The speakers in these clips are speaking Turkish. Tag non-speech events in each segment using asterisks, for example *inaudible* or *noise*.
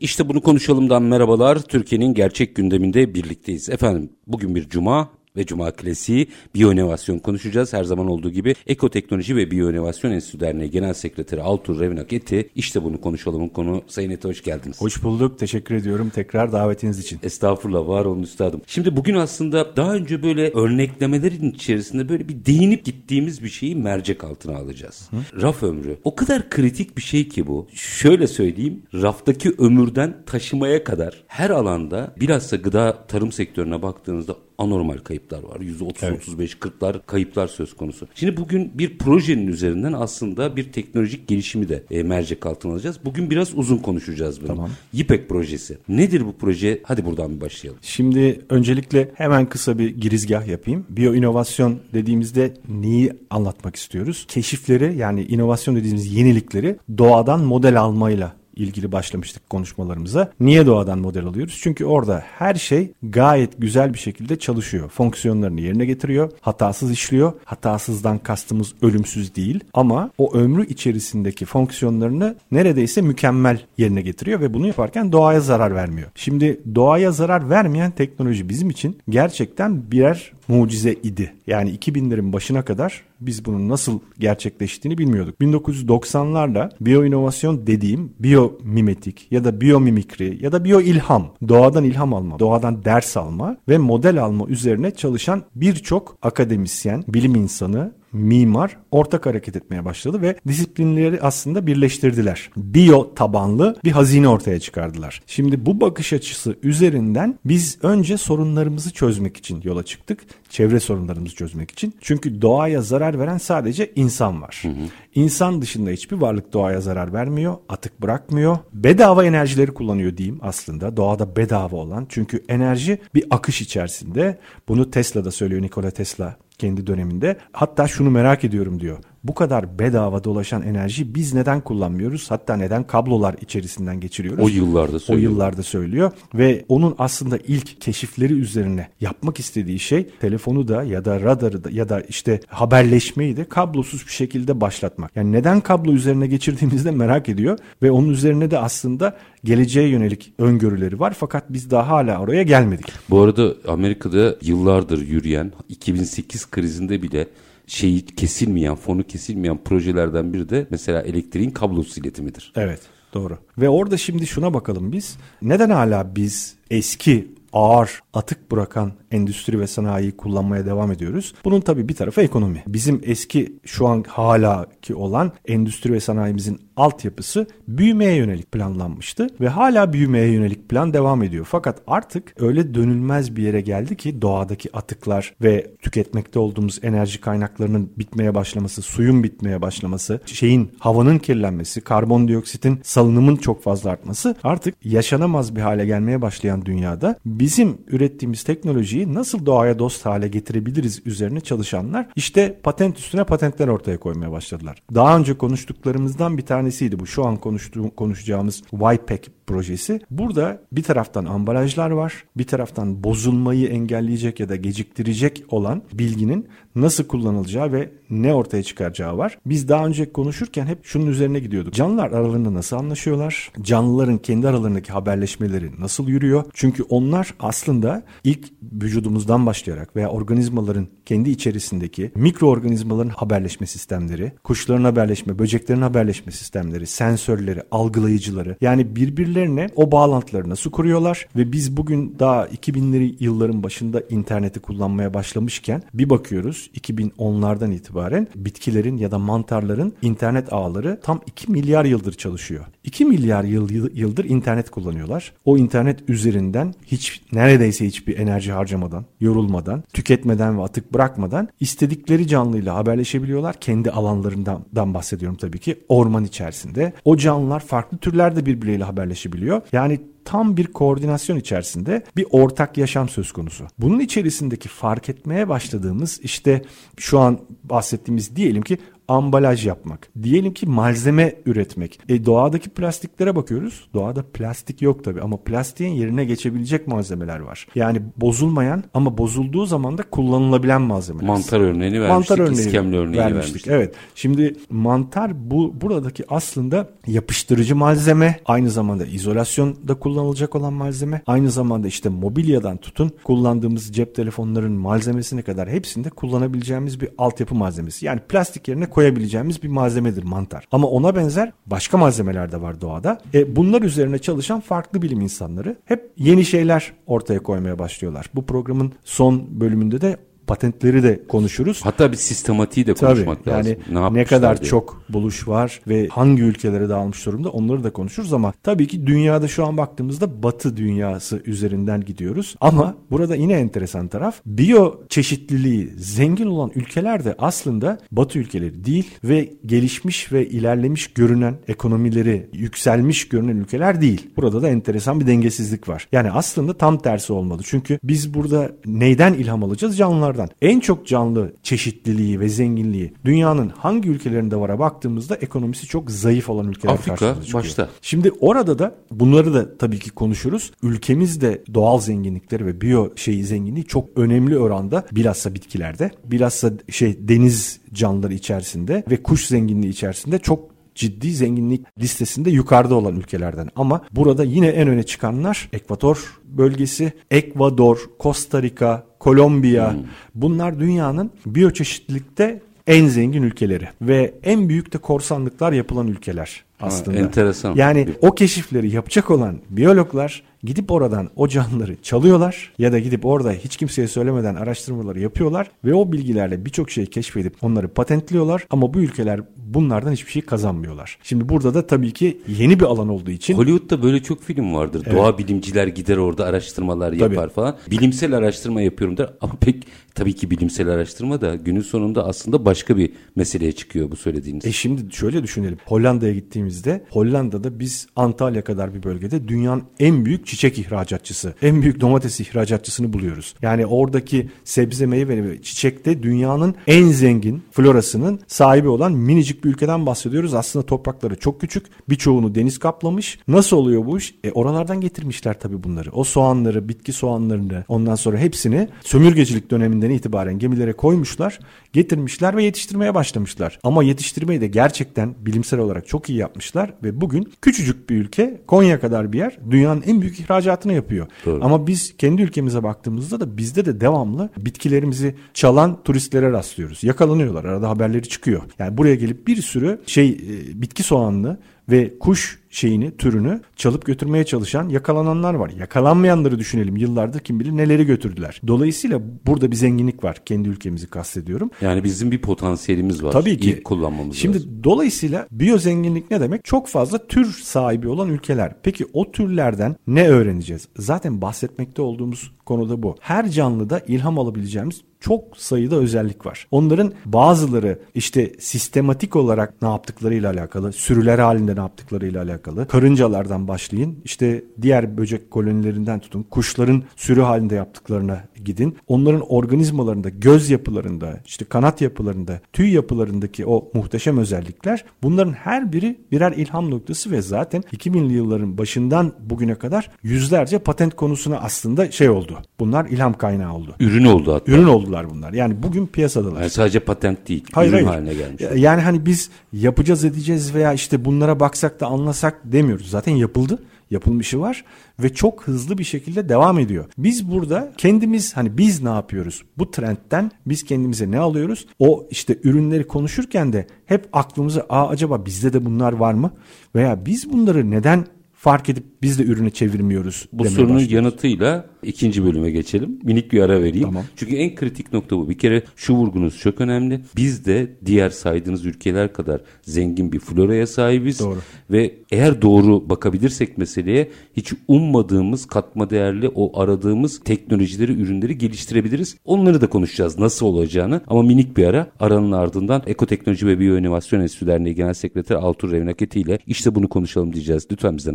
İşte bunu konuşalımdan merhabalar. Türkiye'nin gerçek gündeminde birlikteyiz. Efendim bugün bir cuma ve Cuma Klasiği Biyoinovasyon konuşacağız. Her zaman olduğu gibi Ekoteknoloji ve Biyoinovasyon Enstitü Derneği Genel Sekreteri Altur Revinak Eti. İşte bunu konuşalımın konu. Sayın Eti hoş geldiniz. Hoş bulduk. Teşekkür ediyorum tekrar davetiniz için. Estağfurullah var olun üstadım. Şimdi bugün aslında daha önce böyle örneklemelerin içerisinde böyle bir değinip gittiğimiz bir şeyi mercek altına alacağız. Hı? Raf ömrü. O kadar kritik bir şey ki bu. Şöyle söyleyeyim. Raftaki ömürden taşımaya kadar her alanda bilhassa gıda tarım sektörüne baktığınızda anormal kayıplar var. %30-35-40'lar evet. kayıplar söz konusu. Şimdi bugün bir projenin üzerinden aslında bir teknolojik gelişimi de e, mercek altına alacağız. Bugün biraz uzun konuşacağız bunu. Tamam. YİPEK projesi. Nedir bu proje? Hadi buradan bir başlayalım. Şimdi öncelikle hemen kısa bir girizgah yapayım. Biyo inovasyon dediğimizde neyi anlatmak istiyoruz? Keşifleri yani inovasyon dediğimiz yenilikleri doğadan model almayla ilgili başlamıştık konuşmalarımıza. Niye doğadan model alıyoruz? Çünkü orada her şey gayet güzel bir şekilde çalışıyor. Fonksiyonlarını yerine getiriyor. Hatasız işliyor. Hatasızdan kastımız ölümsüz değil. Ama o ömrü içerisindeki fonksiyonlarını neredeyse mükemmel yerine getiriyor ve bunu yaparken doğaya zarar vermiyor. Şimdi doğaya zarar vermeyen teknoloji bizim için gerçekten birer mucize idi. Yani 2000'lerin başına kadar biz bunun nasıl gerçekleştiğini bilmiyorduk. 1990'larla biyo inovasyon dediğim biyo mimetik ya da biyo mimikri ya da biyo ilham, doğadan ilham alma, doğadan ders alma ve model alma üzerine çalışan birçok akademisyen, bilim insanı mimar ortak hareket etmeye başladı ve disiplinleri aslında birleştirdiler. Biyo tabanlı bir hazine ortaya çıkardılar. Şimdi bu bakış açısı üzerinden biz önce sorunlarımızı çözmek için yola çıktık. Çevre sorunlarımızı çözmek için. Çünkü doğaya zarar veren sadece insan var. Hı hı. İnsan dışında hiçbir varlık doğaya zarar vermiyor, atık bırakmıyor. Bedava enerjileri kullanıyor diyeyim aslında. Doğada bedava olan. Çünkü enerji bir akış içerisinde. Bunu Tesla da söylüyor Nikola Tesla kendi döneminde. Hatta şunu merak ediyorum diyor bu kadar bedava dolaşan enerji biz neden kullanmıyoruz? Hatta neden kablolar içerisinden geçiriyoruz? O yıllarda söylüyor. O yıllarda söylüyor ve onun aslında ilk keşifleri üzerine yapmak istediği şey telefonu da ya da radarı da ya da işte haberleşmeyi de kablosuz bir şekilde başlatmak. Yani neden kablo üzerine geçirdiğimizde merak ediyor ve onun üzerine de aslında geleceğe yönelik öngörüleri var fakat biz daha hala oraya gelmedik. Bu arada Amerika'da yıllardır yürüyen 2008 krizinde bile şeyi kesilmeyen, fonu kesilmeyen projelerden biri de mesela elektriğin kablosuz iletimidir. Evet, doğru. Ve orada şimdi şuna bakalım biz. Neden hala biz eski ağır atık bırakan endüstri ve sanayiyi kullanmaya devam ediyoruz. Bunun tabii bir tarafı ekonomi. Bizim eski şu an hala ki olan endüstri ve sanayimizin altyapısı büyümeye yönelik planlanmıştı ve hala büyümeye yönelik plan devam ediyor. Fakat artık öyle dönülmez bir yere geldi ki doğadaki atıklar ve tüketmekte olduğumuz enerji kaynaklarının bitmeye başlaması, suyun bitmeye başlaması, şeyin havanın kirlenmesi, karbondioksitin salınımın çok fazla artması artık yaşanamaz bir hale gelmeye başlayan dünyada bizim ürettiğimiz teknolojiyi nasıl doğaya dost hale getirebiliriz üzerine çalışanlar işte patent üstüne patentler ortaya koymaya başladılar. Daha önce konuştuklarımızdan bir tanesiydi bu. Şu an konuştuğum, konuşacağımız YPEC projesi. Burada bir taraftan ambalajlar var. Bir taraftan bozulmayı engelleyecek ya da geciktirecek olan bilginin nasıl kullanılacağı ve ne ortaya çıkaracağı var. Biz daha önce konuşurken hep şunun üzerine gidiyorduk. Canlılar aralarında nasıl anlaşıyorlar? Canlıların kendi aralarındaki haberleşmeleri nasıl yürüyor? Çünkü onlar aslında ilk vücudumuzdan başlayarak veya organizmaların kendi içerisindeki mikroorganizmaların haberleşme sistemleri, kuşların haberleşme, böceklerin haberleşme sistemleri, sensörleri, algılayıcıları yani birbirlerine o bağlantıları nasıl kuruyorlar ve biz bugün daha 2000'li yılların başında interneti kullanmaya başlamışken bir bakıyoruz 2010'lardan itibaren bitkilerin ya da mantarların internet ağları tam 2 milyar yıldır çalışıyor. 2 milyar yıl, yıldır internet kullanıyorlar. O internet üzerinden hiç neredeyse hiçbir enerji harcamadan, yorulmadan, tüketmeden ve atık bırakmadan istedikleri canlıyla haberleşebiliyorlar. Kendi alanlarından bahsediyorum tabii ki. Orman içerisinde. O canlılar farklı türlerde birbirleriyle haberleşebiliyorlar çalışabiliyor. Yani tam bir koordinasyon içerisinde bir ortak yaşam söz konusu. Bunun içerisindeki fark etmeye başladığımız işte şu an bahsettiğimiz diyelim ki ambalaj yapmak. Diyelim ki malzeme üretmek. E doğadaki plastiklere bakıyoruz. Doğada plastik yok tabi ama plastiğin yerine geçebilecek malzemeler var. Yani bozulmayan ama bozulduğu zaman da kullanılabilen malzemeler. Mantar örneğini vermiştik. Mantar örneği iskemle örneğini vermiştik. vermiştik. Evet. Şimdi mantar bu buradaki aslında yapıştırıcı malzeme, aynı zamanda izolasyonda kullanılacak olan malzeme, aynı zamanda işte mobilyadan tutun kullandığımız cep telefonlarının malzemesine kadar hepsinde kullanabileceğimiz bir altyapı malzemesi. Yani plastik yerine koyabileceğimiz bir malzemedir mantar. Ama ona benzer başka malzemeler de var doğada. E, bunlar üzerine çalışan farklı bilim insanları hep yeni şeyler ortaya koymaya başlıyorlar. Bu programın son bölümünde de patentleri de konuşuruz. Hatta bir sistematiği de konuşmak Tabii, lazım. Yani ne, ne kadar diye. çok buluş var ve hangi ülkelere dağılmış durumda onları da konuşuruz ama tabii ki dünyada şu an baktığımızda batı dünyası üzerinden gidiyoruz. Ama burada yine enteresan taraf biyo çeşitliliği zengin olan ülkeler de aslında batı ülkeleri değil ve gelişmiş ve ilerlemiş görünen ekonomileri yükselmiş görünen ülkeler değil. Burada da enteresan bir dengesizlik var. Yani aslında tam tersi olmalı. Çünkü biz burada neyden ilham alacağız? Canlılar canlılardan en çok canlı çeşitliliği ve zenginliği dünyanın hangi ülkelerinde vara baktığımızda ekonomisi çok zayıf olan ülkeler Afrika başta. Şimdi orada da bunları da tabii ki konuşuruz. Ülkemizde doğal zenginlikleri ve biyo şeyi zenginliği çok önemli oranda bilhassa bitkilerde, bilhassa şey deniz canlıları içerisinde ve kuş zenginliği içerisinde çok ciddi zenginlik listesinde yukarıda olan ülkelerden. Ama burada yine en öne çıkanlar Ekvator bölgesi, Ekvador, Costa Rica, Kolombiya hmm. bunlar dünyanın biyoçeşitlilikte en zengin ülkeleri ve en büyük de korsanlıklar yapılan ülkeler aslında. Ha, enteresan. Yani o keşifleri yapacak olan biyologlar gidip oradan o canlıları çalıyorlar ya da gidip orada hiç kimseye söylemeden araştırmaları yapıyorlar ve o bilgilerle birçok şeyi keşfedip onları patentliyorlar ama bu ülkeler bunlardan hiçbir şey kazanmıyorlar. Şimdi burada da tabii ki yeni bir alan olduğu için Hollywood'da böyle çok film vardır. Evet. Doğa bilimciler gider orada araştırmalar yapar tabii. falan. Bilimsel araştırma yapıyorum der ama pek tabii ki bilimsel araştırma da günün sonunda aslında başka bir meseleye çıkıyor bu söylediğiniz. E şimdi şöyle düşünelim. Hollanda'ya gittiğimizde Hollanda'da biz Antalya kadar bir bölgede dünyanın en büyük çiçek ihracatçısı, en büyük domates ihracatçısını buluyoruz. Yani oradaki sebze meyve ve çiçekte dünyanın en zengin florasının sahibi olan minicik bir ülkeden bahsediyoruz. Aslında toprakları çok küçük. Birçoğunu deniz kaplamış. Nasıl oluyor bu iş? E oralardan getirmişler tabii bunları. O soğanları, bitki soğanlarını ondan sonra hepsini sömürgecilik döneminden itibaren gemilere koymuşlar, getirmişler ve yetiştirmeye başlamışlar. Ama yetiştirmeyi de gerçekten bilimsel olarak çok iyi yapmışlar ve bugün küçücük bir ülke Konya kadar bir yer dünyanın en büyük ihracatını yapıyor. Doğru. Ama biz kendi ülkemize baktığımızda da bizde de devamlı bitkilerimizi çalan turistlere rastlıyoruz. Yakalanıyorlar. Arada haberleri çıkıyor. Yani buraya gelip bir sürü şey e, bitki soğanlı ve kuş şeyini, türünü çalıp götürmeye çalışan yakalananlar var. Yakalanmayanları düşünelim. Yıllardır kim bilir neleri götürdüler. Dolayısıyla burada bir zenginlik var. Kendi ülkemizi kastediyorum. Yani bizim bir potansiyelimiz var. Tabii ki. İlk kullanmamız Şimdi lazım. dolayısıyla biyozenginlik ne demek? Çok fazla tür sahibi olan ülkeler. Peki o türlerden ne öğreneceğiz? Zaten bahsetmekte olduğumuz konuda bu. Her canlıda ilham alabileceğimiz çok sayıda özellik var. Onların bazıları işte sistematik olarak ne yaptıklarıyla alakalı, sürüler halinde ne yaptıklarıyla alakalı. Karıncalardan başlayın. işte diğer böcek kolonilerinden tutun. Kuşların sürü halinde yaptıklarına gidin. Onların organizmalarında, göz yapılarında, işte kanat yapılarında, tüy yapılarındaki o muhteşem özellikler bunların her biri birer ilham noktası ve zaten 2000'li yılların başından bugüne kadar yüzlerce patent konusuna aslında şey oldu. Bunlar ilham kaynağı oldu. Ürün oldu hatta. Ürün oldular bunlar. Yani bugün piyasadalar. Yani sadece patent değil. Hayır, ürün hayır. haline gelmiş. Yani hani biz yapacağız edeceğiz veya işte bunlara baksak da anlasak demiyoruz. Zaten yapıldı yapılmışı var ve çok hızlı bir şekilde devam ediyor. Biz burada kendimiz hani biz ne yapıyoruz? Bu trendten biz kendimize ne alıyoruz? O işte ürünleri konuşurken de hep aklımıza Aa, acaba bizde de bunlar var mı? Veya biz bunları neden fark edip biz de ürünü çevirmiyoruz. Bu sorunun yanıtıyla ikinci bölüme geçelim. Minik bir ara vereyim. Tamam. Çünkü en kritik nokta bu. Bir kere şu vurgunuz çok önemli. Biz de diğer saydığınız ülkeler kadar zengin bir floraya sahibiz. Doğru. Ve eğer doğru bakabilirsek meseleye hiç ummadığımız katma değerli o aradığımız teknolojileri, ürünleri geliştirebiliriz. Onları da konuşacağız nasıl olacağını. Ama minik bir ara aranın ardından Ekoteknoloji ve Biyoinovasyon Enstitüsü Derneği Genel Sekreteri Altur Revnaketi ile işte bunu konuşalım diyeceğiz. Lütfen bizden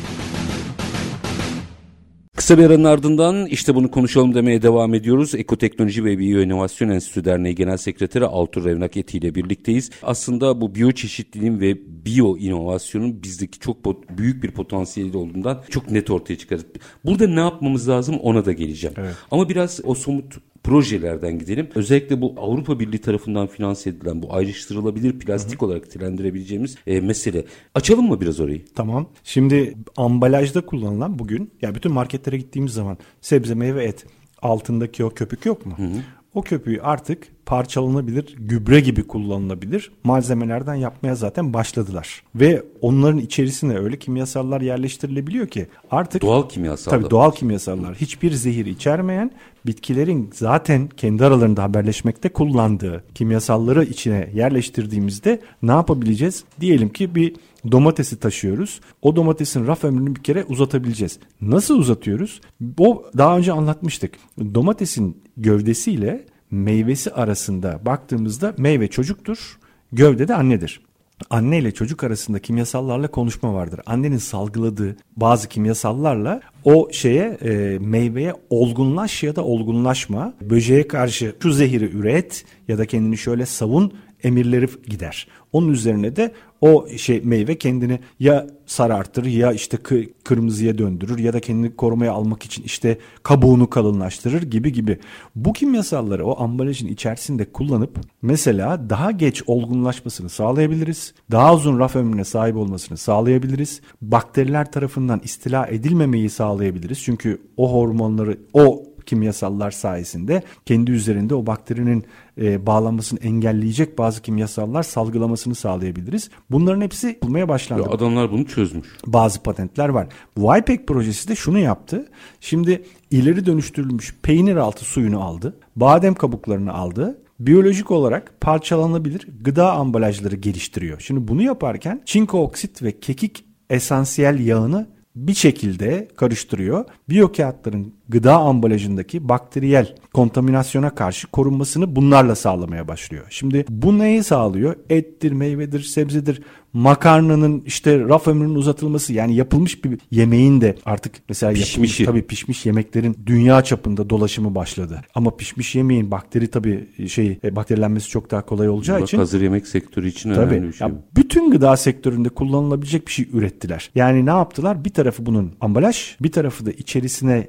Kısa bir aranın ardından işte bunu konuşalım demeye devam ediyoruz. Ekoteknoloji ve Biyoinovasyon Enstitüsü Derneği Genel Sekreteri Altur Revnak Eti ile birlikteyiz. Aslında bu biyoçeşitliliğin ve biyo inovasyonun bizdeki çok büyük bir potansiyeli olduğundan çok net ortaya çıkarız. Burada ne yapmamız lazım ona da geleceğim. Evet. Ama biraz o somut projelerden gidelim. Özellikle bu Avrupa Birliği tarafından finanse edilen bu ayrıştırılabilir plastik hı hı. olarak nitelendirebileceğimiz e, mesele. Açalım mı biraz orayı? Tamam. Şimdi ambalajda kullanılan bugün ya bütün marketlere gittiğimiz zaman sebze, meyve, et altındaki o köpük yok mu? Hı hı. O köpüğü artık parçalanabilir, gübre gibi kullanılabilir malzemelerden yapmaya zaten başladılar. Ve onların içerisine öyle kimyasallar yerleştirilebiliyor ki artık doğal kimyasallar. Tabii doğal kimyasallar. Hiçbir zehir içermeyen bitkilerin zaten kendi aralarında haberleşmekte kullandığı kimyasalları içine yerleştirdiğimizde ne yapabileceğiz? Diyelim ki bir domatesi taşıyoruz. O domatesin raf ömrünü bir kere uzatabileceğiz. Nasıl uzatıyoruz? O daha önce anlatmıştık. Domatesin gövdesiyle meyvesi arasında baktığımızda meyve çocuktur, gövde de annedir. Anne ile çocuk arasında kimyasallarla konuşma vardır. Annenin salgıladığı bazı kimyasallarla o şeye e, meyveye olgunlaş ya da olgunlaşma, böceğe karşı şu zehiri üret ya da kendini şöyle savun emirleri gider. Onun üzerine de o şey meyve kendini ya sarartır ya işte kırmızıya döndürür ya da kendini korumaya almak için işte kabuğunu kalınlaştırır gibi gibi. Bu kimyasalları o ambalajın içerisinde kullanıp mesela daha geç olgunlaşmasını sağlayabiliriz. Daha uzun raf ömrüne sahip olmasını sağlayabiliriz. Bakteriler tarafından istila edilmemeyi sağlayabiliriz. Çünkü o hormonları o kimyasallar sayesinde kendi üzerinde o bakterinin e, bağlanmasını engelleyecek bazı kimyasallar salgılamasını sağlayabiliriz. Bunların hepsi yapılmaya başlandı. Ya adamlar bunu çözmüş. Bazı patentler var. YPEC projesi de şunu yaptı. Şimdi ileri dönüştürülmüş peynir altı suyunu aldı. Badem kabuklarını aldı biyolojik olarak parçalanabilir gıda ambalajları geliştiriyor. Şimdi bunu yaparken çinko oksit ve kekik esansiyel yağını bir şekilde karıştırıyor. Biyo kağıtların gıda ambalajındaki bakteriyel kontaminasyona karşı korunmasını bunlarla sağlamaya başlıyor. Şimdi bu neyi sağlıyor? Ettir, meyvedir, sebzedir makarnanın işte raf ömrünün uzatılması yani yapılmış bir yemeğin de artık mesela pişmiş tabii pişmiş yemeklerin dünya çapında dolaşımı başladı. Ama pişmiş yemeğin bakteri tabii şey e, bakterilenmesi çok daha kolay olacağı Bak, için hazır yemek sektörü için tabii, önemli bir şey. Ya, bütün gıda sektöründe kullanılabilecek bir şey ürettiler. Yani ne yaptılar? Bir tarafı bunun ambalaj, bir tarafı da içerisine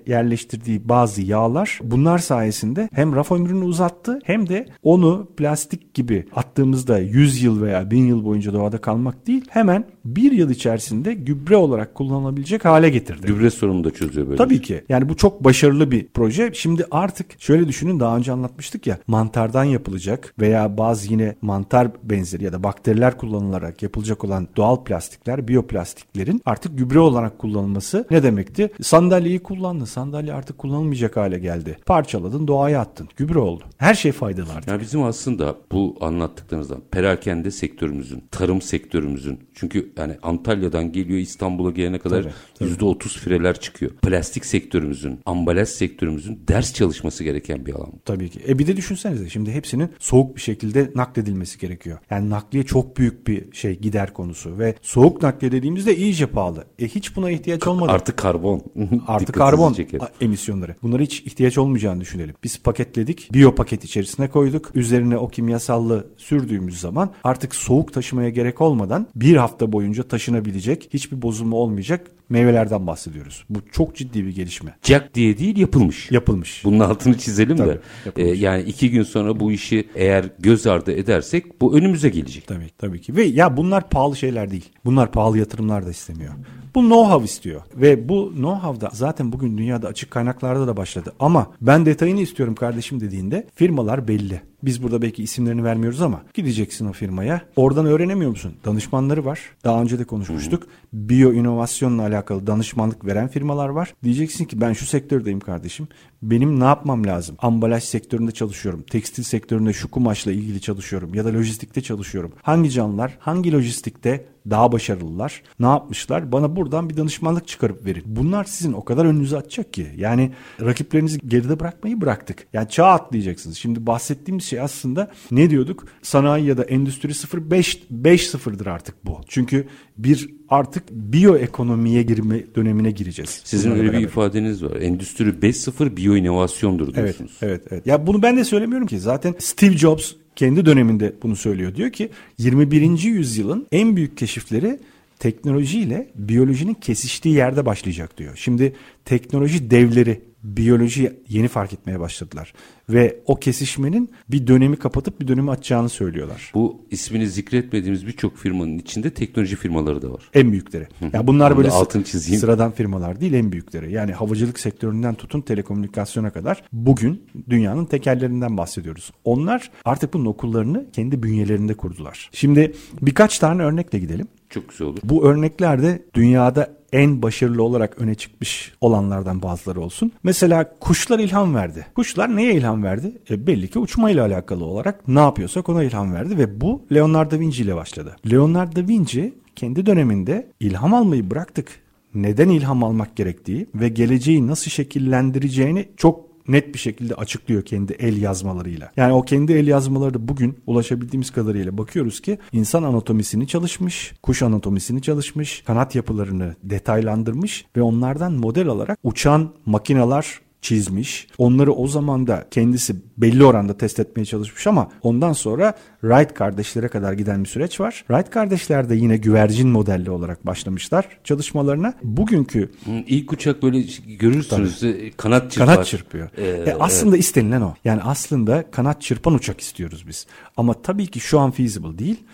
yerleştirdiği bazı yağlar. Bunlar sayesinde hem raf ömrünü uzattı hem de onu plastik gibi attığımızda 100 yıl veya 1000 yıl boyunca doğada kalmak değil hemen bir yıl içerisinde gübre olarak kullanılabilecek hale getirdi. Gübre sorununu da çözüyor böyle. Tabii ki. Yani bu çok başarılı bir proje. Şimdi artık şöyle düşünün daha önce anlatmıştık ya mantardan yapılacak veya bazı yine mantar benzeri ya da bakteriler kullanılarak yapılacak olan doğal plastikler, biyoplastiklerin artık gübre olarak kullanılması ne demekti? Sandalyeyi kullandın. Sandalye artık kullanılmayacak hale geldi. Parçaladın, doğaya attın. Gübre oldu. Her şey faydalı artık. Yani bizim aslında bu anlattıklarınızdan perakende sektörümüzün, tarım sektörü sektörümüzün. Çünkü yani Antalya'dan geliyor İstanbul'a gelene kadar yüzde otuz fireler çıkıyor. Plastik sektörümüzün, ambalaj sektörümüzün ders çalışması gereken bir alan. Tabii ki. E bir de düşünsenize şimdi hepsinin soğuk bir şekilde nakledilmesi gerekiyor. Yani nakliye çok büyük bir şey gider konusu ve soğuk nakliye dediğimizde iyice pahalı. E hiç buna ihtiyaç olmadı. Artı karbon. *laughs* Artı karbon emisyonları. Bunlara hiç ihtiyaç olmayacağını düşünelim. Biz paketledik. Biyo paket içerisine koyduk. Üzerine o kimyasallı sürdüğümüz zaman artık soğuk taşımaya gerek olmadan bir hafta boyunca taşınabilecek, hiçbir bozulma olmayacak meyvelerden bahsediyoruz. Bu çok ciddi bir gelişme. Jack diye değil yapılmış. Yapılmış. Bunun altını çizelim Tabii, de. Ee, yani iki gün sonra bu işi eğer göz ardı edersek bu önümüze gelecek. Tabii tabii ki. Ve ya bunlar pahalı şeyler değil. Bunlar pahalı yatırımlar da istemiyor. Bu know-how istiyor. Ve bu know-how da zaten bugün dünyada açık kaynaklarda da başladı. Ama ben detayını istiyorum kardeşim dediğinde firmalar belli. Biz burada belki isimlerini vermiyoruz ama gideceksin o firmaya. Oradan öğrenemiyor musun? Danışmanları var. Daha önce de konuşmuştuk. Biyo inovasyonla alakalı danışmanlık veren firmalar var. Diyeceksin ki ben şu sektördeyim kardeşim. Benim ne yapmam lazım? Ambalaj sektöründe çalışıyorum. Tekstil sektöründe şu kumaşla ilgili çalışıyorum. Ya da lojistikte çalışıyorum. Hangi canlılar hangi lojistikte daha başarılılar. Ne yapmışlar? Bana buradan bir danışmanlık çıkarıp verin. Bunlar sizin o kadar önünüzü açacak ki. Yani rakiplerinizi geride bırakmayı bıraktık. Yani çağ atlayacaksınız. Şimdi bahsettiğimiz şey aslında ne diyorduk? Sanayi ya da endüstri 05 5.0'dır artık bu. Çünkü bir artık biyoekonomiye girme dönemine gireceğiz. Sizin öyle bir ifadeniz var. Endüstri 5.0 biyo inovasyondur Evet, diyorsunuz. evet, evet. Ya bunu ben de söylemiyorum ki. Zaten Steve Jobs kendi döneminde bunu söylüyor. Diyor ki 21. yüzyılın en büyük keşifleri teknolojiyle biyolojinin kesiştiği yerde başlayacak diyor. Şimdi teknoloji devleri biyoloji yeni fark etmeye başladılar ve o kesişmenin bir dönemi kapatıp bir dönemi açacağını söylüyorlar. Bu ismini zikretmediğimiz birçok firmanın içinde teknoloji firmaları da var. En büyükleri. Ya bunlar Onu böyle altını çizeyim. sıradan firmalar değil en büyükleri. Yani havacılık sektöründen tutun telekomünikasyona kadar bugün dünyanın tekerlerinden bahsediyoruz. Onlar artık bunun okullarını kendi bünyelerinde kurdular. Şimdi birkaç tane örnekle gidelim. Çok güzel olur. Bu örnekler de dünyada en başarılı olarak öne çıkmış olanlardan bazıları olsun. Mesela kuşlar ilham verdi. Kuşlar neye ilham verdi? E, belli ki uçmayla alakalı olarak ne yapıyorsak ona ilham verdi ve bu Leonardo da Vinci ile başladı. Leonardo da Vinci kendi döneminde ilham almayı bıraktık. Neden ilham almak gerektiği ve geleceği nasıl şekillendireceğini çok net bir şekilde açıklıyor kendi el yazmalarıyla. Yani o kendi el yazmaları da bugün ulaşabildiğimiz kadarıyla bakıyoruz ki insan anatomisini çalışmış, kuş anatomisini çalışmış, kanat yapılarını detaylandırmış ve onlardan model alarak uçan makineler çizmiş. Onları o zaman da kendisi belli oranda test etmeye çalışmış ama ondan sonra Wright kardeşlere kadar giden bir süreç var. Wright kardeşler de yine güvercin modelli olarak başlamışlar çalışmalarına. Bugünkü İlk uçak böyle görürsünüz e, kanat çırpar. Kanat çırpıyor. Ee, E, aslında istenilen o. Yani aslında kanat çırpan uçak istiyoruz biz. Ama tabii ki şu an feasible değil.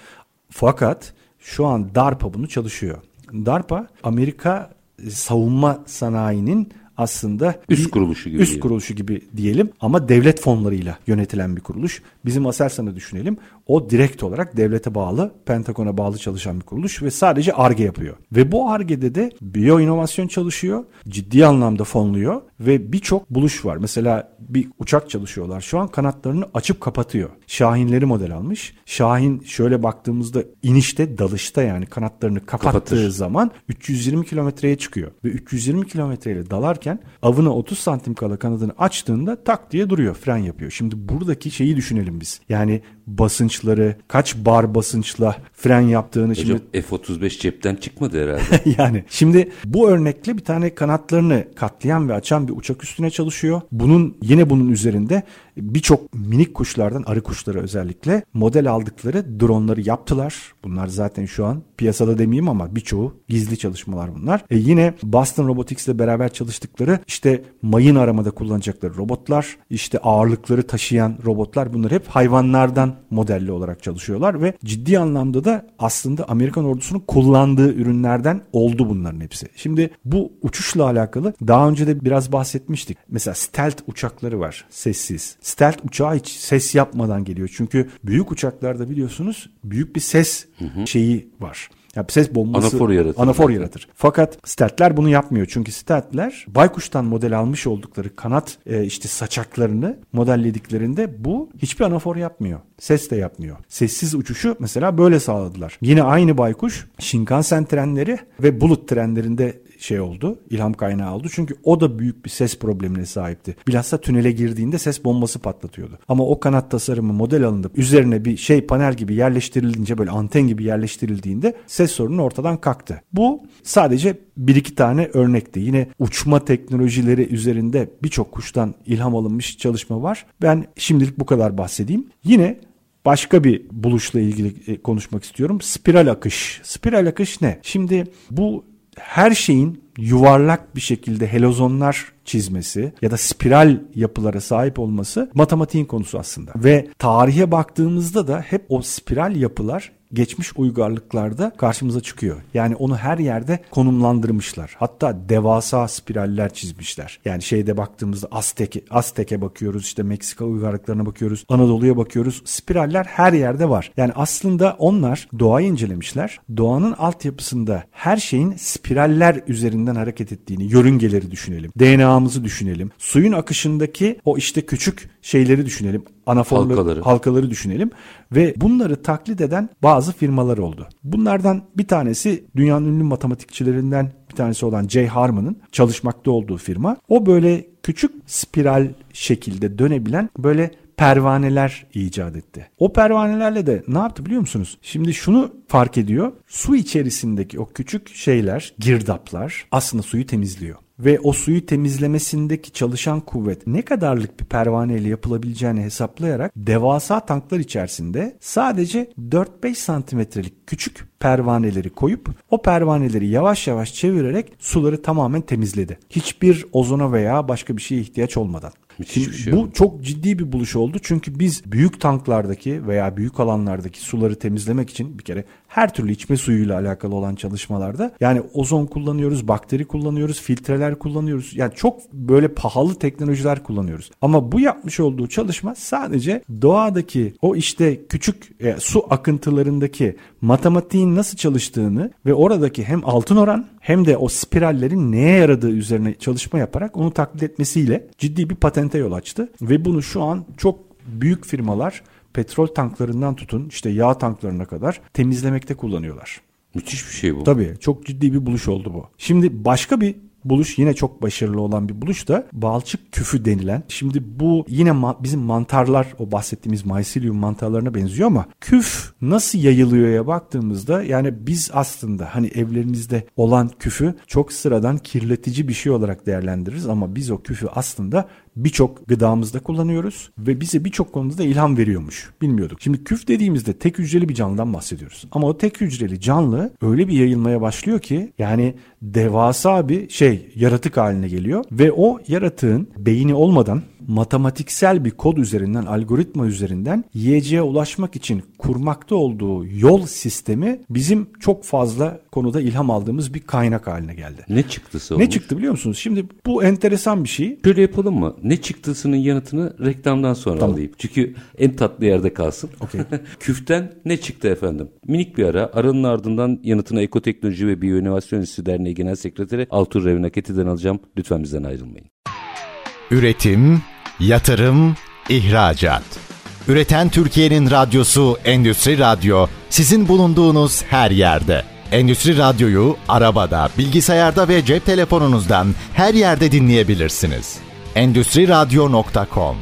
Fakat şu an DARPA bunu çalışıyor. DARPA Amerika e, savunma sanayinin aslında Üst kuruluşu gibi üst diyelim. kuruluşu gibi diyelim ama devlet fonlarıyla yönetilen bir kuruluş. Bizim Aselsan'ı düşünelim. O direkt olarak devlete bağlı, Pentagon'a bağlı çalışan bir kuruluş ve sadece ARGE yapıyor. Ve bu ARGE'de de biyo inovasyon çalışıyor, ciddi anlamda fonluyor ve birçok buluş var. Mesela bir uçak çalışıyorlar. Şu an kanatlarını açıp kapatıyor. Şahinleri model almış. Şahin şöyle baktığımızda inişte, dalışta yani kanatlarını kapattığı Kapatır. zaman 320 kilometreye çıkıyor. Ve 320 kilometreyle dalarken avına 30 santim kala kanadını açtığında tak diye duruyor. Fren yapıyor. Şimdi buradaki şeyi düşünelim biz. Yani basınçları, kaç bar basınçla fren yaptığını şimdi Hocam F-35 cepten çıkmadı herhalde. *laughs* yani şimdi bu örnekle bir tane kanatlarını katlayan ve açan bir uçak üstüne çalışıyor. Bunun yine bunun üzerinde birçok minik kuşlardan arı kuşları özellikle model aldıkları dronları yaptılar. Bunlar zaten şu an piyasada demeyeyim ama birçoğu gizli çalışmalar bunlar. E yine Boston Robotics ile beraber çalıştıkları işte mayın aramada kullanacakları robotlar, işte ağırlıkları taşıyan robotlar bunlar hep hayvanlardan modelli olarak çalışıyorlar ve ciddi anlamda da aslında Amerikan ordusunun kullandığı ürünlerden oldu bunların hepsi. Şimdi bu uçuşla alakalı daha önce de biraz bahsetmiştik. Mesela stealth uçakları var sessiz. Stealth uçağı hiç ses yapmadan geliyor. Çünkü büyük uçaklarda biliyorsunuz büyük bir ses şeyi var. Ya ses bombası Anafor yaratır. Anafor yaratır. Fakat stealth'ler bunu yapmıyor. Çünkü stealth'ler baykuştan model almış oldukları kanat e, işte saçaklarını modellediklerinde bu hiçbir anafor yapmıyor. Ses de yapmıyor. Sessiz uçuşu mesela böyle sağladılar. Yine aynı baykuş Shinkansen trenleri ve Bulut trenlerinde şey oldu. ilham kaynağı oldu. Çünkü o da büyük bir ses problemine sahipti. Bilhassa tünele girdiğinde ses bombası patlatıyordu. Ama o kanat tasarımı model alınıp üzerine bir şey panel gibi yerleştirilince böyle anten gibi yerleştirildiğinde ses sorunu ortadan kalktı. Bu sadece bir iki tane örnekti. Yine uçma teknolojileri üzerinde birçok kuştan ilham alınmış çalışma var. Ben şimdilik bu kadar bahsedeyim. Yine Başka bir buluşla ilgili e, konuşmak istiyorum. Spiral akış. Spiral akış ne? Şimdi bu her şeyin yuvarlak bir şekilde helozonlar çizmesi ya da spiral yapılara sahip olması matematiğin konusu aslında. Ve tarihe baktığımızda da hep o spiral yapılar geçmiş uygarlıklarda karşımıza çıkıyor. Yani onu her yerde konumlandırmışlar. Hatta devasa spiraller çizmişler. Yani şeyde baktığımızda Aztek, Aztek'e bakıyoruz, işte Meksika uygarlıklarına bakıyoruz, Anadolu'ya bakıyoruz. Spiraller her yerde var. Yani aslında onlar doğayı incelemişler. Doğanın altyapısında her şeyin spiraller üzerinden hareket ettiğini, yörüngeleri düşünelim. DNA'mızı düşünelim. Suyun akışındaki o işte küçük şeyleri düşünelim. Anaforlu Halkaları. halkaları düşünelim ve bunları taklit eden bazı firmalar oldu. Bunlardan bir tanesi dünyanın ünlü matematikçilerinden bir tanesi olan Jay Harman'ın çalışmakta olduğu firma. O böyle küçük spiral şekilde dönebilen böyle pervaneler icat etti. O pervanelerle de ne yaptı biliyor musunuz? Şimdi şunu fark ediyor. Su içerisindeki o küçük şeyler, girdaplar aslında suyu temizliyor ve o suyu temizlemesindeki çalışan kuvvet ne kadarlık bir pervaneyle yapılabileceğini hesaplayarak devasa tanklar içerisinde sadece 4-5 santimetrelik küçük pervaneleri koyup o pervaneleri yavaş yavaş çevirerek suları tamamen temizledi. Hiçbir ozona veya başka bir şeye ihtiyaç olmadan. Müthiş Şimdi şey bu bu. çok ciddi bir buluş oldu. Çünkü biz büyük tanklardaki veya büyük alanlardaki suları temizlemek için bir kere her türlü içme suyuyla alakalı olan çalışmalarda yani ozon kullanıyoruz, bakteri kullanıyoruz, filtreler kullanıyoruz. Yani çok böyle pahalı teknolojiler kullanıyoruz. Ama bu yapmış olduğu çalışma sadece doğadaki o işte küçük e, su akıntılarındaki matematiğin nasıl çalıştığını ve oradaki hem altın oran hem de o spirallerin neye yaradığı üzerine çalışma yaparak onu taklit etmesiyle ciddi bir patente yol açtı. Ve bunu şu an çok büyük firmalar petrol tanklarından tutun işte yağ tanklarına kadar temizlemekte kullanıyorlar. Müthiş bir şey bu. Tabii çok ciddi bir buluş oldu bu. Şimdi başka bir buluş yine çok başarılı olan bir buluş da balçık küfü denilen. Şimdi bu yine ma- bizim mantarlar o bahsettiğimiz mycelium mantarlarına benziyor ama küf nasıl yayılıyor'ya baktığımızda yani biz aslında hani evlerimizde olan küfü çok sıradan kirletici bir şey olarak değerlendiririz ama biz o küfü aslında birçok gıdamızda kullanıyoruz ve bize birçok konuda da ilham veriyormuş. Bilmiyorduk. Şimdi küf dediğimizde tek hücreli bir canlıdan bahsediyoruz. Ama o tek hücreli canlı öyle bir yayılmaya başlıyor ki yani devasa bir şey yaratık haline geliyor ve o yaratığın beyni olmadan matematiksel bir kod üzerinden, algoritma üzerinden yiyeceğe ulaşmak için kurmakta olduğu yol sistemi bizim çok fazla konuda ilham aldığımız bir kaynak haline geldi. Ne çıktısı Ne olmuş? çıktı biliyor musunuz? Şimdi bu enteresan bir şey. Şöyle yapalım mı? Ne çıktısının yanıtını reklamdan sonra Tamam. alayım. Çünkü en tatlı yerde kalsın. Okey. *laughs* Küften ne çıktı efendim? Minik bir ara. Aranın ardından yanıtını Ekoteknoloji ve Biyoinovasyon Enstitüsü Derneği Genel Sekreteri Altur Revinaketi'den alacağım. Lütfen bizden ayrılmayın. Üretim, yatırım, ihracat. Üreten Türkiye'nin radyosu Endüstri Radyo sizin bulunduğunuz her yerde. Endüstri Radyo'yu arabada, bilgisayarda ve cep telefonunuzdan her yerde dinleyebilirsiniz. Endüstri Radyo.com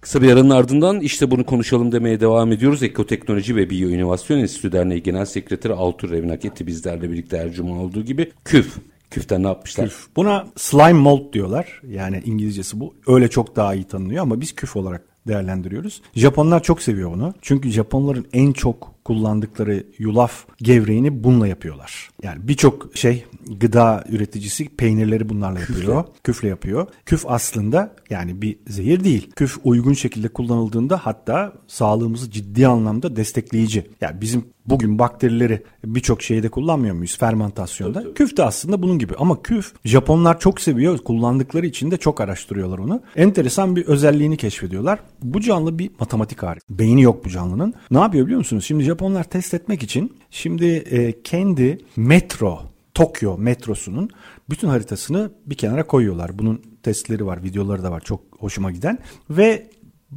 Kısa bir aranın ardından işte bunu konuşalım demeye devam ediyoruz. Ekoteknoloji ve Biyoinovasyon Enstitüsü Derneği Genel Sekreteri Altur Revinaketi bizlerle birlikte her cuma olduğu gibi küf. Küften ne yapmışlar? Buna slime mold diyorlar. Yani İngilizcesi bu. Öyle çok daha iyi tanınıyor ama biz küf olarak değerlendiriyoruz. Japonlar çok seviyor bunu. Çünkü Japonların en çok kullandıkları yulaf gevreğini bununla yapıyorlar. Yani birçok şey gıda üreticisi peynirleri bunlarla yapıyor. Küfle yapıyor. Küf aslında yani bir zehir değil. Küf uygun şekilde kullanıldığında hatta sağlığımızı ciddi anlamda destekleyici. Yani bizim bugün bakterileri birçok şeyde kullanmıyor muyuz fermentasyonda? Küf de aslında bunun gibi ama küf Japonlar çok seviyor. Kullandıkları için de çok araştırıyorlar onu. Enteresan bir özelliğini keşfediyorlar. Bu canlı bir matematik harika. Beyni yok bu canlının. Ne yapıyor biliyor musunuz? Şimdi Japonlar test etmek için şimdi e, kendi metro Tokyo metrosunun bütün haritasını bir kenara koyuyorlar. Bunun testleri var, videoları da var çok hoşuma giden ve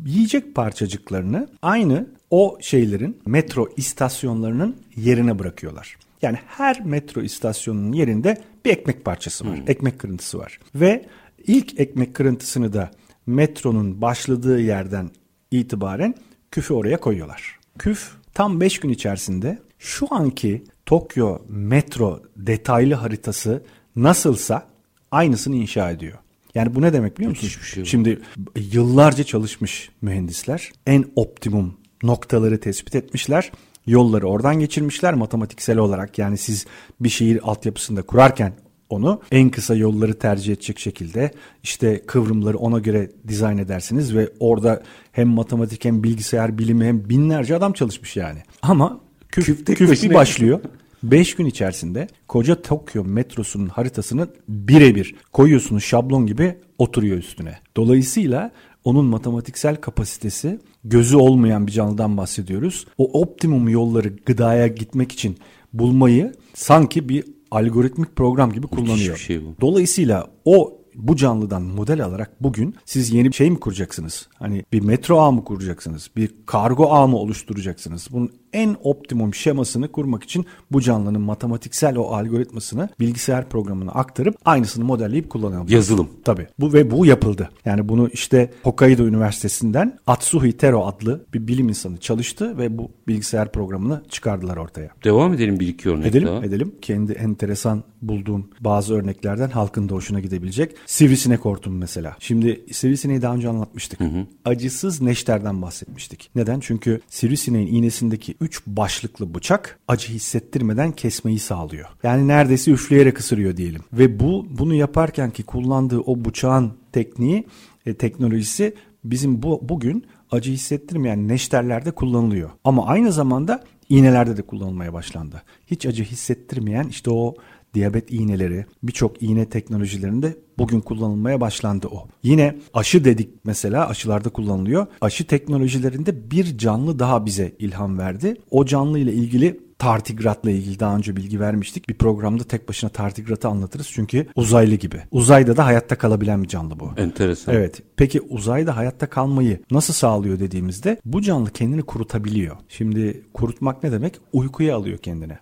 yiyecek parçacıklarını aynı o şeylerin metro istasyonlarının yerine bırakıyorlar. Yani her metro istasyonunun yerinde bir ekmek parçası var. Ekmek kırıntısı var. Ve ilk ekmek kırıntısını da metronun başladığı yerden itibaren küfü oraya koyuyorlar. Küf tam 5 gün içerisinde şu anki Tokyo metro detaylı haritası nasılsa aynısını inşa ediyor. Yani bu ne demek biliyor? Müthiş bir şey bu. Şimdi yıllarca çalışmış mühendisler en optimum noktaları tespit etmişler. Yolları oradan geçirmişler matematiksel olarak. Yani siz bir şehir altyapısında kurarken onu en kısa yolları tercih edecek şekilde işte kıvrımları ona göre dizayn edersiniz ve orada hem matematik hem bilgisayar bilimi hem binlerce adam çalışmış yani. Ama küf, Küf küf bir başına- başlıyor. 5 gün içerisinde koca Tokyo metrosunun haritasını birebir koyuyorsunuz şablon gibi oturuyor üstüne. Dolayısıyla onun matematiksel kapasitesi gözü olmayan bir canlıdan bahsediyoruz. O optimum yolları gıdaya gitmek için bulmayı sanki bir algoritmik program gibi kullanıyor. şey bu. Dolayısıyla o bu canlıdan model alarak bugün siz yeni bir şey mi kuracaksınız? Hani bir metro ağ mı kuracaksınız? Bir kargo ağ mı oluşturacaksınız? Bunun en optimum şemasını kurmak için bu canlının matematiksel o algoritmasını bilgisayar programına aktarıp aynısını modelleyip kullanalım. Yazılım. Tabii. Bu ve bu yapıldı. Yani bunu işte Hokkaido Üniversitesi'nden Atsuhi Tero adlı bir bilim insanı çalıştı ve bu bilgisayar programını çıkardılar ortaya. Devam edelim bir iki örnek Edelim, daha. edelim. Kendi enteresan bulduğum bazı örneklerden halkın da hoşuna gidebilecek. Sivrisinek hortumu mesela. Şimdi sivrisineği daha önce anlatmıştık. Acısız neşterden bahsetmiştik. Neden? Çünkü sivrisineğin iğnesindeki 3 başlıklı bıçak acı hissettirmeden kesmeyi sağlıyor. Yani neredeyse üfleyerek ısırıyor diyelim. Ve bu bunu yaparken ki kullandığı o bıçağın tekniği, e, teknolojisi bizim bu bugün acı hissettirmeyen neşterlerde kullanılıyor. Ama aynı zamanda iğnelerde de kullanılmaya başlandı. Hiç acı hissettirmeyen işte o diyabet iğneleri birçok iğne teknolojilerinde bugün kullanılmaya başlandı o. Yine aşı dedik mesela aşılarda kullanılıyor. Aşı teknolojilerinde bir canlı daha bize ilham verdi. O canlı ile ilgili tardigratla ilgili daha önce bilgi vermiştik. Bir programda tek başına tardigratı anlatırız çünkü uzaylı gibi. Uzayda da hayatta kalabilen bir canlı bu. Enteresan. Evet. Peki uzayda hayatta kalmayı nasıl sağlıyor dediğimizde bu canlı kendini kurutabiliyor. Şimdi kurutmak ne demek? Uykuya alıyor kendini.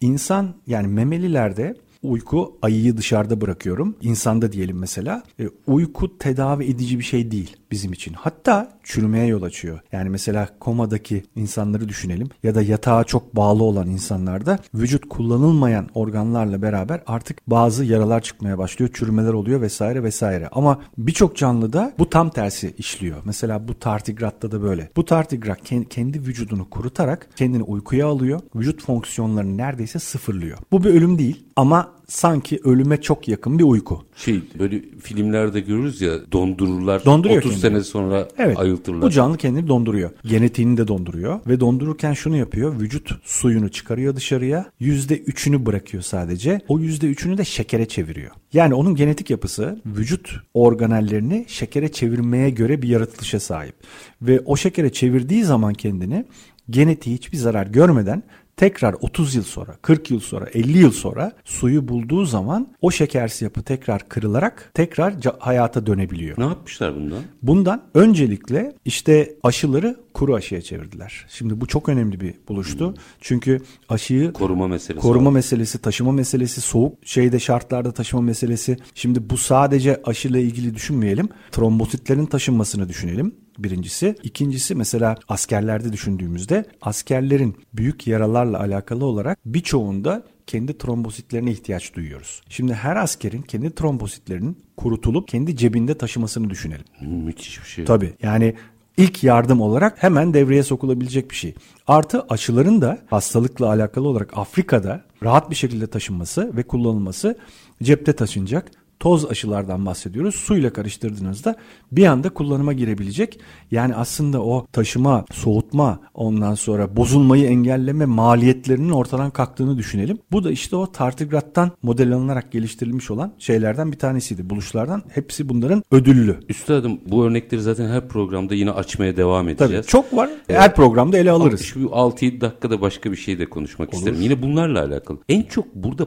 İnsan yani memelilerde uyku ayıyı dışarıda bırakıyorum. İnsanda diyelim mesela. E, uyku tedavi edici bir şey değil bizim için. Hatta çürümeye yol açıyor. Yani mesela komadaki insanları düşünelim ya da yatağa çok bağlı olan insanlarda vücut kullanılmayan organlarla beraber artık bazı yaralar çıkmaya başlıyor, çürümeler oluyor vesaire vesaire. Ama birçok canlıda bu tam tersi işliyor. Mesela bu tardigratta da böyle. Bu tardigrat kendi vücudunu kurutarak kendini uykuya alıyor. Vücut fonksiyonlarını neredeyse sıfırlıyor. Bu bir ölüm değil ama sanki ölüme çok yakın bir uyku. Şey böyle filmlerde görürüz ya dondururlar. Donduruyor 30 kendini. sene sonra Evet. ayıltırlar. Bu canlı kendini donduruyor. Genetiğini de donduruyor ve dondururken şunu yapıyor. Vücut suyunu çıkarıyor dışarıya. %3'ünü bırakıyor sadece. O %3'ünü de şekere çeviriyor. Yani onun genetik yapısı vücut organellerini şekere çevirmeye göre bir yaratılışa sahip. Ve o şekere çevirdiği zaman kendini genetiği hiçbir zarar görmeden tekrar 30 yıl sonra, 40 yıl sonra, 50 yıl sonra suyu bulduğu zaman o şekersi yapı tekrar kırılarak tekrar hayata dönebiliyor. Ne yapmışlar bundan? Bundan öncelikle işte aşıları kuru aşıya çevirdiler. Şimdi bu çok önemli bir buluştu. Çünkü aşıyı Koruma meselesi. koruma var. meselesi, taşıma meselesi, soğuk şeyde şartlarda taşıma meselesi. Şimdi bu sadece aşıyla ilgili düşünmeyelim. Trombositlerin taşınmasını düşünelim. Birincisi. İkincisi mesela askerlerde düşündüğümüzde askerlerin büyük yaralarla alakalı olarak birçoğunda kendi trombositlerine ihtiyaç duyuyoruz. Şimdi her askerin kendi trombositlerinin kurutulup kendi cebinde taşımasını düşünelim. Müthiş bir şey. Tabii yani ilk yardım olarak hemen devreye sokulabilecek bir şey. Artı aşıların da hastalıkla alakalı olarak Afrika'da rahat bir şekilde taşınması ve kullanılması cepte taşınacak. Toz aşılardan bahsediyoruz. Suyla karıştırdığınızda bir anda kullanıma girebilecek. Yani aslında o taşıma, soğutma, ondan sonra bozulmayı engelleme maliyetlerinin ortadan kalktığını düşünelim. Bu da işte o tardigrattan model alınarak geliştirilmiş olan şeylerden bir tanesiydi. Buluşlardan hepsi bunların ödüllü. Üstadım bu örnekleri zaten her programda yine açmaya devam edeceğiz. Tabii çok var. Her programda ele alırız. Şu 6-7 dakikada başka bir şey de konuşmak isterim. Yine bunlarla alakalı. En çok burada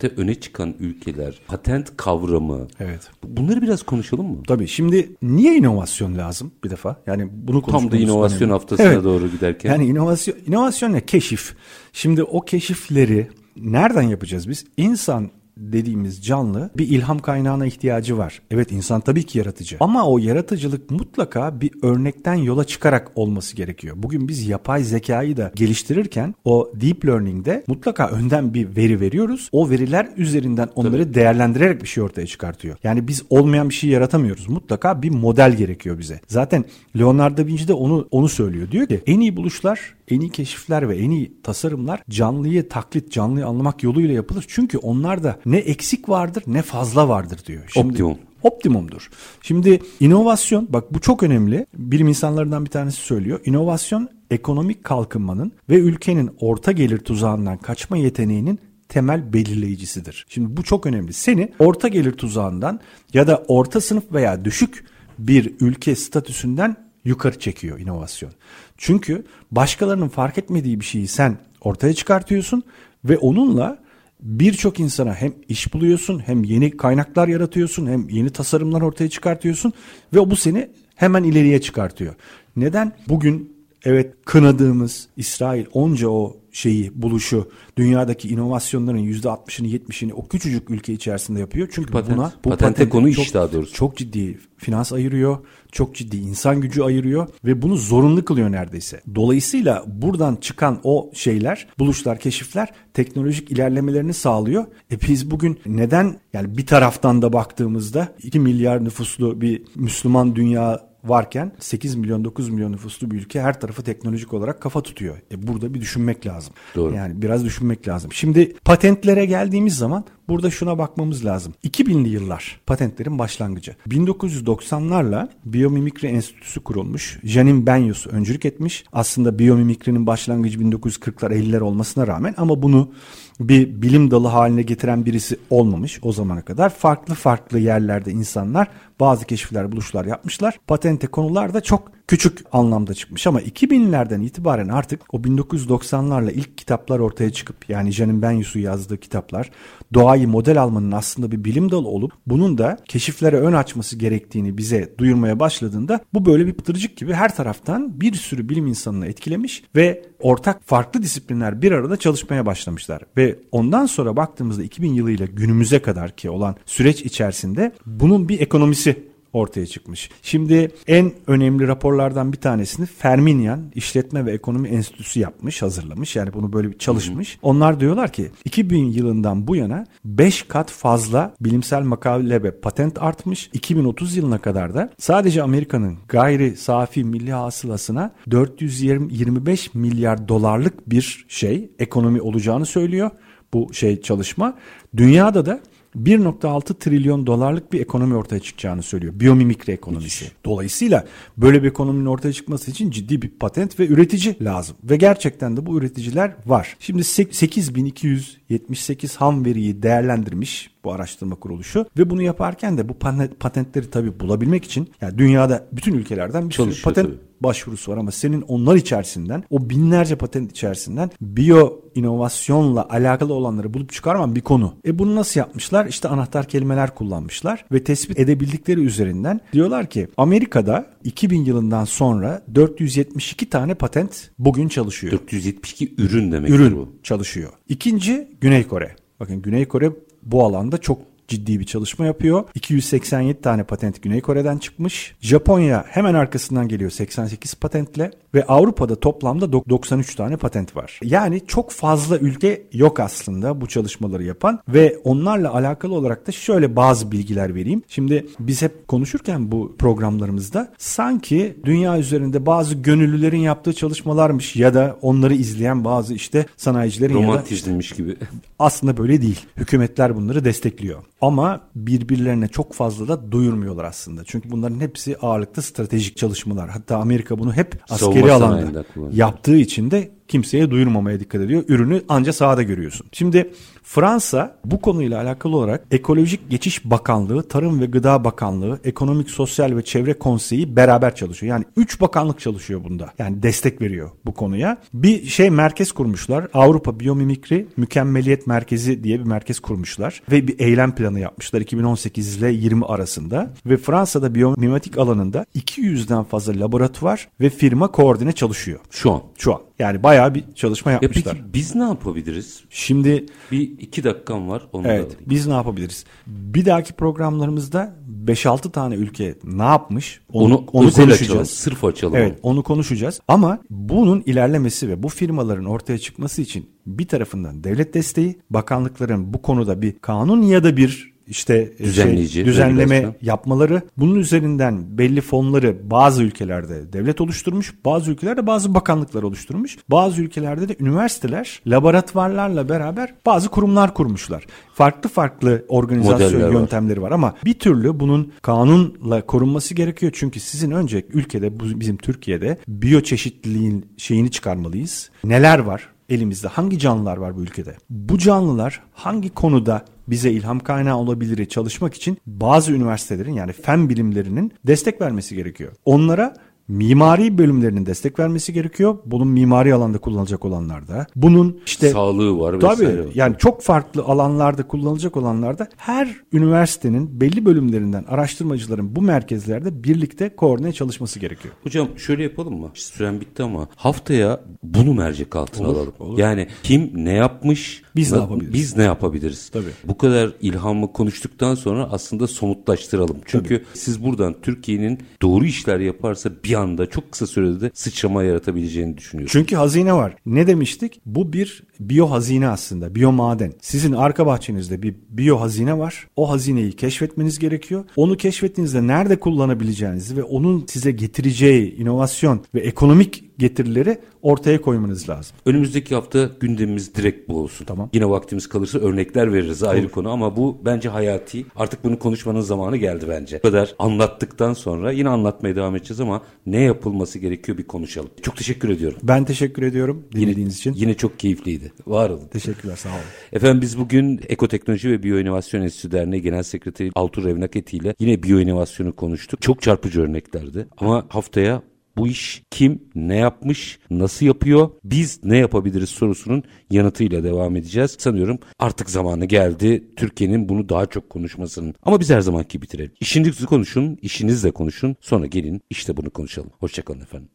patentte öne çıkan ülkeler, patent kavramı. Evet. Bunları biraz konuşalım mı? Tabii şimdi niye inovasyon lazım bir defa? Yani bunu Tam da konuşmamız inovasyon önemli. haftasına Evet. doğru giderken. Yani inovasyon, inovasyon ne? Keşif. Şimdi o keşifleri nereden yapacağız biz? İnsan dediğimiz canlı bir ilham kaynağına ihtiyacı var. Evet insan tabii ki yaratıcı. Ama o yaratıcılık mutlaka bir örnekten yola çıkarak olması gerekiyor. Bugün biz yapay zekayı da geliştirirken o deep learning'de mutlaka önden bir veri veriyoruz. O veriler üzerinden onları değerlendirerek bir şey ortaya çıkartıyor. Yani biz olmayan bir şey yaratamıyoruz. Mutlaka bir model gerekiyor bize. Zaten Leonardo da Vinci de onu onu söylüyor. Diyor ki en iyi buluşlar en iyi keşifler ve en iyi tasarımlar canlıyı taklit, canlıyı anlamak yoluyla yapılır. Çünkü onlarda ne eksik vardır ne fazla vardır diyor. Optimum. Optimumdur. Şimdi inovasyon bak bu çok önemli. Bilim insanlarından bir tanesi söylüyor. İnovasyon ekonomik kalkınmanın ve ülkenin orta gelir tuzağından kaçma yeteneğinin temel belirleyicisidir. Şimdi bu çok önemli. Seni orta gelir tuzağından ya da orta sınıf veya düşük bir ülke statüsünden yukarı çekiyor inovasyon. Çünkü başkalarının fark etmediği bir şeyi sen ortaya çıkartıyorsun ve onunla birçok insana hem iş buluyorsun hem yeni kaynaklar yaratıyorsun hem yeni tasarımlar ortaya çıkartıyorsun ve bu seni hemen ileriye çıkartıyor. Neden? Bugün evet kınadığımız İsrail onca o şeyi buluşu dünyadaki inovasyonların %60'ını 70'ini o küçücük ülke içerisinde yapıyor. Çünkü Patent, buna bu patente konu çok, iş daha doğrusu. Çok ciddi finans ayırıyor, çok ciddi insan gücü ayırıyor ve bunu zorunlu kılıyor neredeyse. Dolayısıyla buradan çıkan o şeyler, buluşlar, keşifler teknolojik ilerlemelerini sağlıyor. E biz bugün neden yani bir taraftan da baktığımızda 2 milyar nüfuslu bir Müslüman dünya varken 8 milyon 9 milyon nüfuslu bir ülke her tarafı teknolojik olarak kafa tutuyor. E burada bir düşünmek lazım. Doğru. Yani biraz düşünmek lazım. Şimdi patentlere geldiğimiz zaman burada şuna bakmamız lazım. 2000'li yıllar patentlerin başlangıcı. 1990'larla Biyomimikri Enstitüsü kurulmuş. Janine Benyus öncülük etmiş. Aslında biyomimikrinin başlangıcı 1940'lar 50'ler olmasına rağmen ama bunu bir bilim dalı haline getiren birisi olmamış o zamana kadar. Farklı farklı yerlerde insanlar bazı keşifler, buluşlar yapmışlar. Patente konular da çok küçük anlamda çıkmış ama 2000'lerden itibaren artık o 1990'larla ilk kitaplar ortaya çıkıp yani Janine Benyus'u yazdığı kitaplar doğayı model almanın aslında bir bilim dalı olup bunun da keşiflere ön açması gerektiğini bize duyurmaya başladığında bu böyle bir pıtırcık gibi her taraftan bir sürü bilim insanını etkilemiş ve ortak farklı disiplinler bir arada çalışmaya başlamışlar. Ve ondan sonra baktığımızda 2000 yılıyla günümüze kadar ki olan süreç içerisinde bunun bir ekonomisi ortaya çıkmış. Şimdi en önemli raporlardan bir tanesini Ferminian İşletme ve Ekonomi Enstitüsü yapmış, hazırlamış. Yani bunu böyle bir çalışmış. Hı hı. Onlar diyorlar ki 2000 yılından bu yana 5 kat fazla bilimsel makale ve patent artmış. 2030 yılına kadar da sadece Amerika'nın gayri safi milli hasılasına 425 milyar dolarlık bir şey ekonomi olacağını söylüyor bu şey çalışma. Dünyada da 1.6 trilyon dolarlık bir ekonomi ortaya çıkacağını söylüyor. Biyomimikri ekonomisi. Hiç. Dolayısıyla böyle bir ekonominin ortaya çıkması için ciddi bir patent ve üretici lazım. Ve gerçekten de bu üreticiler var. Şimdi 8278 ham veriyi değerlendirmiş bu araştırma kuruluşu ve bunu yaparken de bu patentleri tabii bulabilmek için yani dünyada bütün ülkelerden bir sürü patent tabii. başvurusu var ama senin onlar içerisinden o binlerce patent içerisinden biyo inovasyonla alakalı olanları bulup çıkarman bir konu. E bunu nasıl yapmışlar? İşte anahtar kelimeler kullanmışlar ve tespit edebildikleri üzerinden diyorlar ki Amerika'da 2000 yılından sonra 472 tane patent bugün çalışıyor. 472 ürün demek ürün bu. çalışıyor. İkinci Güney Kore. Bakın Güney Kore bu alanda çok ciddi bir çalışma yapıyor. 287 tane patent Güney Kore'den çıkmış. Japonya hemen arkasından geliyor 88 patentle ve Avrupa'da toplamda 93 tane patent var. Yani çok fazla ülke yok aslında bu çalışmaları yapan ve onlarla alakalı olarak da şöyle bazı bilgiler vereyim. Şimdi biz hep konuşurken bu programlarımızda sanki dünya üzerinde bazı gönüllülerin yaptığı çalışmalarmış ya da onları izleyen bazı işte sanayicilerin romantizmmiş ya da, gibi. Aslında böyle değil. Hükümetler bunları destekliyor. Ama birbirlerine çok fazla da duyurmuyorlar aslında. Çünkü bunların hepsi ağırlıklı stratejik çalışmalar. Hatta Amerika bunu hep askeri alanda yaptığı için de kimseye duyurmamaya dikkat ediyor. Ürünü anca sahada görüyorsun. Şimdi Fransa bu konuyla alakalı olarak Ekolojik Geçiş Bakanlığı, Tarım ve Gıda Bakanlığı, Ekonomik, Sosyal ve Çevre Konseyi beraber çalışıyor. Yani 3 bakanlık çalışıyor bunda. Yani destek veriyor bu konuya. Bir şey merkez kurmuşlar. Avrupa Biyomimikri Mükemmeliyet Merkezi diye bir merkez kurmuşlar. Ve bir eylem planı yapmışlar 2018 ile 20 arasında. Ve Fransa'da biyomimetik alanında 200'den fazla laboratuvar ve firma koordine çalışıyor. Şu an. Şu an. Yani bayağı bir çalışma yapmışlar. Ya peki biz ne yapabiliriz? Şimdi bir iki dakikam var. Onu evet. Biz ne yapabiliriz? Bir dahaki programlarımızda 5-6 tane ülke ne yapmış? Onu, onu, onu konuşacağız. Açalım, sırf açalım. Evet, onu konuşacağız. Ama bunun ilerlemesi ve bu firmaların ortaya çıkması için bir tarafından devlet desteği, bakanlıkların bu konuda bir kanun ya da bir işte e, düzenleyici şey, düzenleme yapmaları bunun üzerinden belli fonları bazı ülkelerde devlet oluşturmuş bazı ülkelerde bazı bakanlıklar oluşturmuş bazı ülkelerde de üniversiteler laboratuvarlarla beraber bazı kurumlar kurmuşlar. Farklı farklı organizasyon Modeller yöntemleri var. var ama bir türlü bunun kanunla korunması gerekiyor. Çünkü sizin önce ülkede bizim Türkiye'de biyoçeşitliliğin şeyini çıkarmalıyız. Neler var elimizde? Hangi canlılar var bu ülkede? Bu canlılar hangi konuda bize ilham kaynağı olabilir çalışmak için bazı üniversitelerin yani fen bilimlerinin destek vermesi gerekiyor. Onlara mimari bölümlerinin destek vermesi gerekiyor. Bunun mimari alanda kullanılacak olanlarda. Bunun işte Sağlığı var Tabii vesaire. var. yani çok farklı alanlarda kullanılacak olanlarda her üniversitenin belli bölümlerinden araştırmacıların bu merkezlerde birlikte koordine çalışması gerekiyor. Hocam şöyle yapalım mı? Süren bitti ama haftaya bunu mercek altına Olur, alalım. olur. Yani kim ne yapmış? Biz ne yapabiliriz? Biz ne yapabiliriz? Tabii. Bu kadar ilhamı konuştuktan sonra aslında somutlaştıralım. Çünkü siz buradan Türkiye'nin doğru işler yaparsa bir anda çok kısa sürede de sıçrama yaratabileceğini düşünüyorsunuz. Çünkü hazine var. Ne demiştik? Bu bir biyo hazine aslında, biyo maden. Sizin arka bahçenizde bir biyo hazine var. O hazineyi keşfetmeniz gerekiyor. Onu keşfettiğinizde nerede kullanabileceğinizi ve onun size getireceği inovasyon ve ekonomik getirileri ortaya koymanız lazım. Önümüzdeki hafta gündemimiz direkt bu olsun. Tamam. Yine vaktimiz kalırsa örnekler veririz ayrı konu ama bu bence hayati. Artık bunu konuşmanın zamanı geldi bence. Bu kadar anlattıktan sonra yine anlatmaya devam edeceğiz ama ne yapılması gerekiyor bir konuşalım. Çok teşekkür ediyorum. Ben teşekkür ediyorum dinlediğiniz Yine, için. yine çok keyifliydi. Var olun. Teşekkürler sağ olun. Efendim biz bugün Ekoteknoloji ve Biyoinovasyon Enstitüsü Derneği Genel Sekreteri Altur Revnaketi ile yine biyoinovasyonu konuştuk. Çok çarpıcı örneklerdi. Ama haftaya bu iş kim, ne yapmış, nasıl yapıyor, biz ne yapabiliriz sorusunun yanıtıyla devam edeceğiz. Sanıyorum artık zamanı geldi Türkiye'nin bunu daha çok konuşmasının. Ama biz her zamanki bitirelim. İşinizi konuşun, işinizle konuşun. Sonra gelin işte bunu konuşalım. Hoşçakalın efendim.